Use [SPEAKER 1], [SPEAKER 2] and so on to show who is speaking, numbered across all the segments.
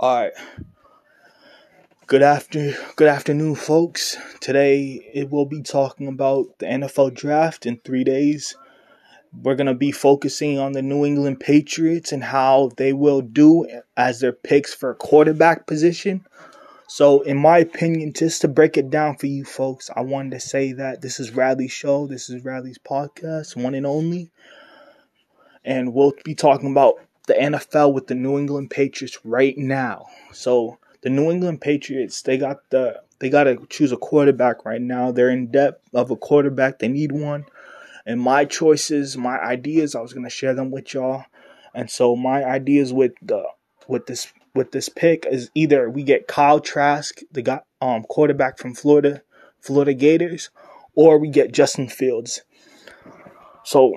[SPEAKER 1] All right. Good after good afternoon, folks. Today it will be talking about the NFL draft in 3 days. We're going to be focusing on the New England Patriots and how they will do as their picks for quarterback position. So, in my opinion, just to break it down for you folks, I wanted to say that this is Radley's show. This is Radley's podcast, one and only. And we'll be talking about the NFL with the New England Patriots right now. So the New England Patriots, they got the they got to choose a quarterback right now. They're in depth of a quarterback. They need one. And my choices, my ideas, I was gonna share them with y'all. And so my ideas with the with this with this pick is either we get Kyle Trask, the guy, um quarterback from Florida, Florida Gators, or we get Justin Fields. So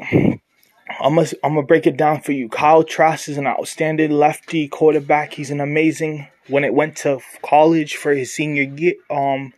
[SPEAKER 1] I'm gonna I'm gonna break it down for you. Kyle Trask is an outstanding lefty quarterback. He's an amazing. When it went to college for his senior year, um,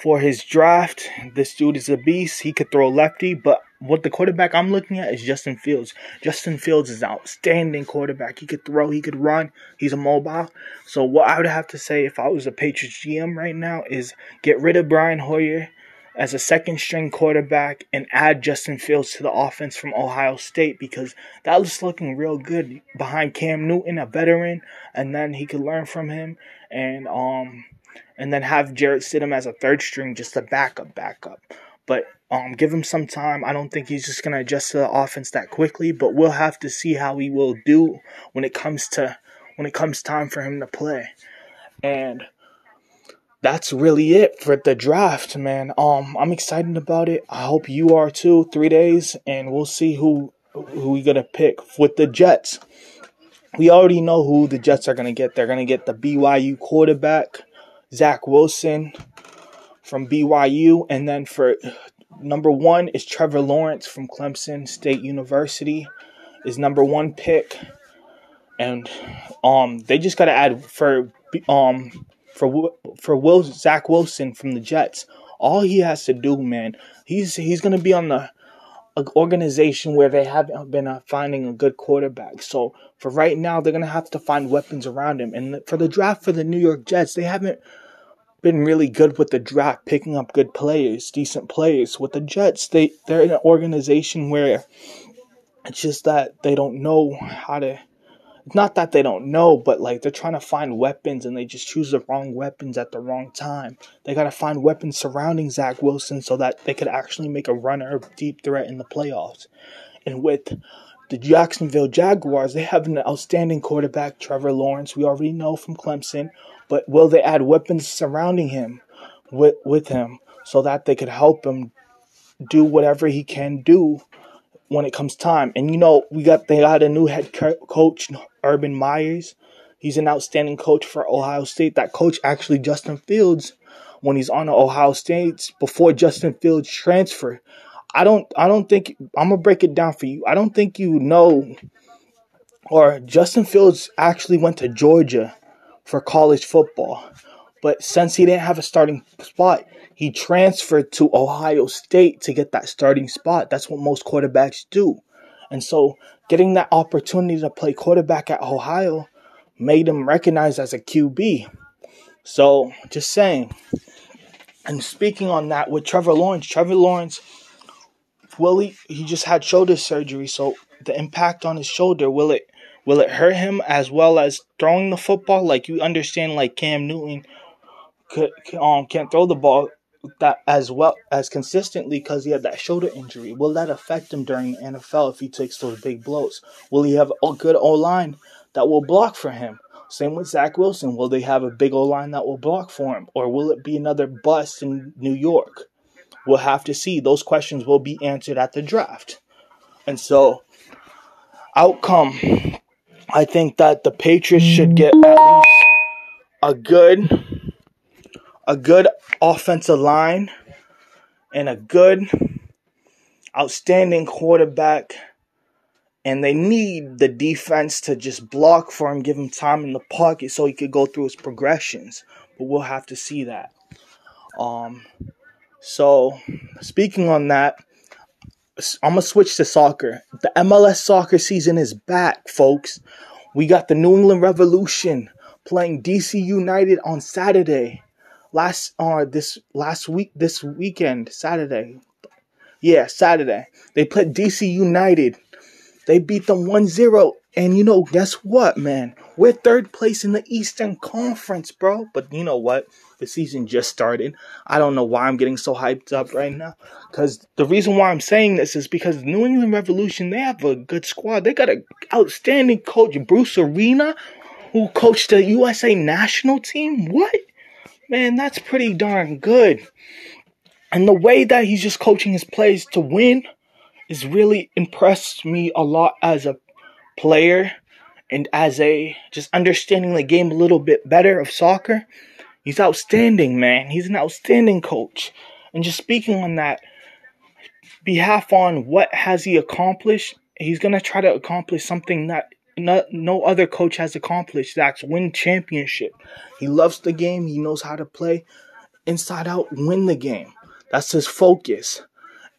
[SPEAKER 1] for his draft, this dude is a beast. He could throw lefty, but what the quarterback I'm looking at is Justin Fields. Justin Fields is an outstanding quarterback. He could throw, he could run, he's a mobile. So what I would have to say if I was a Patriots GM right now is get rid of Brian Hoyer as a second string quarterback and add Justin Fields to the offense from Ohio State because that was looking real good behind Cam Newton, a veteran, and then he could learn from him and um and then have Jarrett Stidham as a third string, just a backup, backup. But um, give him some time. I don't think he's just gonna adjust to the offense that quickly. But we'll have to see how he will do when it comes to when it comes time for him to play. And that's really it for the draft, man. Um, I'm excited about it. I hope you are too. Three days, and we'll see who who we gonna pick with the Jets. We already know who the Jets are gonna get. They're gonna get the BYU quarterback, Zach Wilson, from BYU, and then for number one is Trevor Lawrence from Clemson State University, is number one pick, and um, they just gotta add for um for for Will Zach Wilson from the Jets. All he has to do, man, he's he's gonna be on the organization where they haven't been uh, finding a good quarterback. So for right now, they're gonna have to find weapons around him. And for the draft for the New York Jets, they haven't been really good with the draft, picking up good players, decent players. With the Jets, they they're an organization where it's just that they don't know how to not that they don't know, but like they're trying to find weapons and they just choose the wrong weapons at the wrong time. They got to find weapons surrounding Zach Wilson so that they could actually make a runner of deep threat in the playoffs. And with the Jacksonville Jaguars, they have an outstanding quarterback, Trevor Lawrence. We already know from Clemson, but will they add weapons surrounding him with with him so that they could help him do whatever he can do when it comes time. And you know, we got they got a new head coach, Urban Myers. He's an outstanding coach for Ohio State. That coach actually Justin Fields when he's on the Ohio State before Justin Fields transfer. I don't I don't think I'm gonna break it down for you. I don't think you know or Justin Fields actually went to Georgia for college football. But since he didn't have a starting spot, he transferred to Ohio State to get that starting spot. That's what most quarterbacks do. And so getting that opportunity to play quarterback at Ohio made him recognized as a QB. So just saying. And speaking on that with Trevor Lawrence, Trevor Lawrence, will he he just had shoulder surgery, so the impact on his shoulder, will it will it hurt him as well as throwing the football? Like you understand like Cam Newton could um can't throw the ball that as well as consistently because he had that shoulder injury. Will that affect him during the NFL if he takes those big blows? Will he have a good O line that will block for him? Same with Zach Wilson. Will they have a big O line that will block for him? Or will it be another bust in New York? We'll have to see. Those questions will be answered at the draft. And so, outcome I think that the Patriots should get at least a good a good offensive line and a good, outstanding quarterback. And they need the defense to just block for him, give him time in the pocket so he could go through his progressions. But we'll have to see that. Um, so, speaking on that, I'm gonna switch to soccer. The MLS soccer season is back, folks. We got the New England Revolution playing DC United on Saturday. Last uh this last week this weekend, Saturday. Yeah, Saturday. They played DC United. They beat them 1-0 and you know, guess what, man? We're third place in the Eastern Conference, bro. But you know what? The season just started. I don't know why I'm getting so hyped up right now. Because the reason why I'm saying this is because New England Revolution, they have a good squad. They got an outstanding coach, Bruce Arena, who coached the USA national team. What? Man, that's pretty darn good. And the way that he's just coaching his players to win is really impressed me a lot as a player and as a just understanding the game a little bit better of soccer. He's outstanding, man. He's an outstanding coach. And just speaking on that behalf on what has he accomplished, he's going to try to accomplish something that no, no other coach has accomplished. That's win championship. He loves the game. He knows how to play inside out, win the game. That's his focus.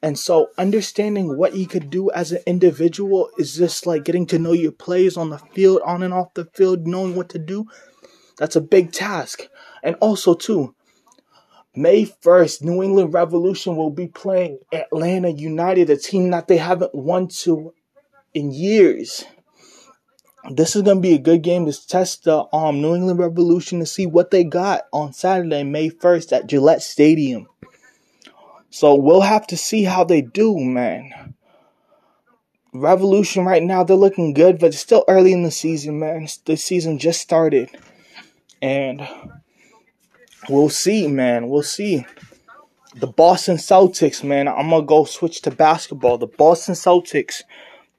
[SPEAKER 1] And so understanding what you could do as an individual is just like getting to know your plays on the field, on and off the field, knowing what to do. That's a big task. And also too, May 1st, New England Revolution will be playing Atlanta United, a team that they haven't won to in years. This is gonna be a good game to test the um New England Revolution to see what they got on Saturday, May 1st at Gillette Stadium. So we'll have to see how they do, man. Revolution right now, they're looking good, but it's still early in the season, man. The season just started. And we'll see, man. We'll see. The Boston Celtics, man. I'm gonna go switch to basketball. The Boston Celtics,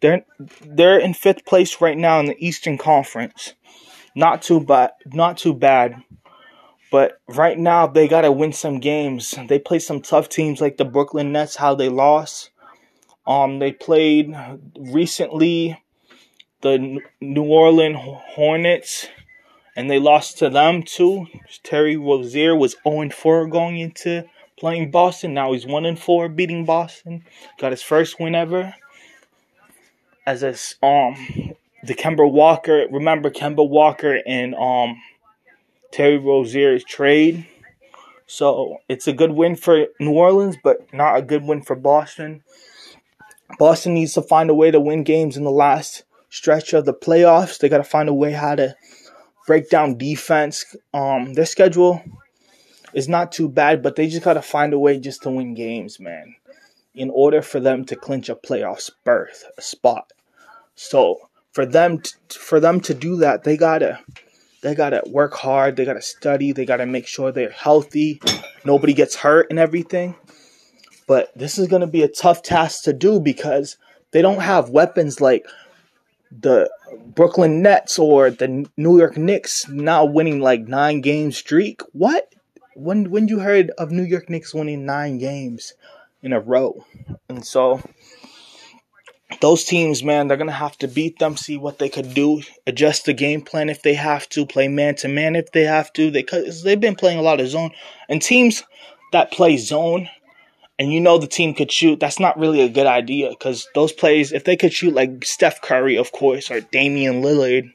[SPEAKER 1] they're they're in fifth place right now in the Eastern Conference. Not too bad. Not too bad. But right now they gotta win some games. They play some tough teams like the Brooklyn Nets. How they lost. Um, they played recently the New Orleans Hornets, and they lost to them too. Terry Rozier was 0 4 going into playing Boston. Now he's 1 4 beating Boston. Got his first win ever. As a um the Kemba Walker, remember Kemba Walker and um Terry Rozier's trade. So it's a good win for New Orleans, but not a good win for Boston. Boston needs to find a way to win games in the last stretch of the playoffs. They got to find a way how to break down defense. Um, their schedule is not too bad, but they just got to find a way just to win games, man. In order for them to clinch a playoff berth, a spot. So for them, to, for them to do that, they gotta they gotta work hard. They gotta study. They gotta make sure they're healthy. Nobody gets hurt and everything. But this is gonna be a tough task to do because they don't have weapons like the Brooklyn Nets or the New York Knicks now winning like nine game streak. What? When when you heard of New York Knicks winning nine games in a row? And so those teams, man, they're gonna have to beat them, see what they could do, adjust the game plan if they have to, play man to man if they have to. They cause they've been playing a lot of zone, and teams that play zone, and you know the team could shoot. That's not really a good idea because those plays, if they could shoot like Steph Curry, of course, or Damian Lillard,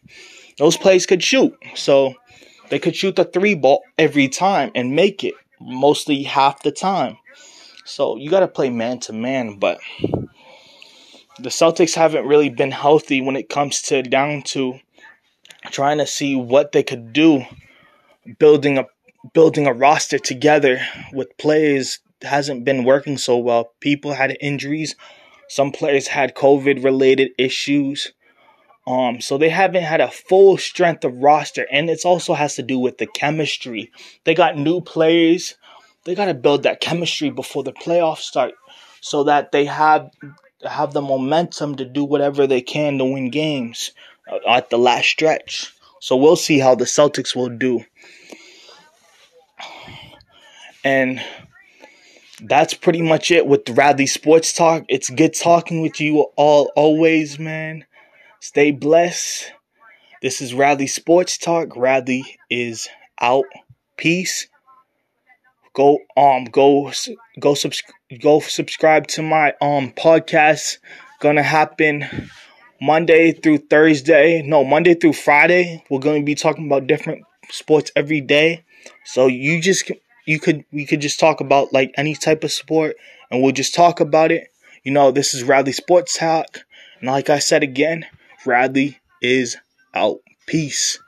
[SPEAKER 1] those plays could shoot. So they could shoot the three ball every time and make it mostly half the time. So you got to play man to man, but the Celtics haven't really been healthy when it comes to down to trying to see what they could do building a building a roster together with players hasn't been working so well. People had injuries, some players had COVID related issues. Um, so they haven't had a full strength of roster, and it also has to do with the chemistry. They got new players. They got to build that chemistry before the playoffs start, so that they have have the momentum to do whatever they can to win games uh, at the last stretch. So we'll see how the Celtics will do. And that's pretty much it with Radley Sports Talk. It's good talking with you all always, man. Stay blessed. This is Radley Sports Talk. Radley is out. Peace go um go go subs- go subscribe to my um podcast gonna happen Monday through Thursday, no, Monday through Friday, we're to be talking about different sports every day. So you just you could we could just talk about like any type of sport and we'll just talk about it. You know, this is Radley Sports Talk. And like I said again, Radley is out. Peace.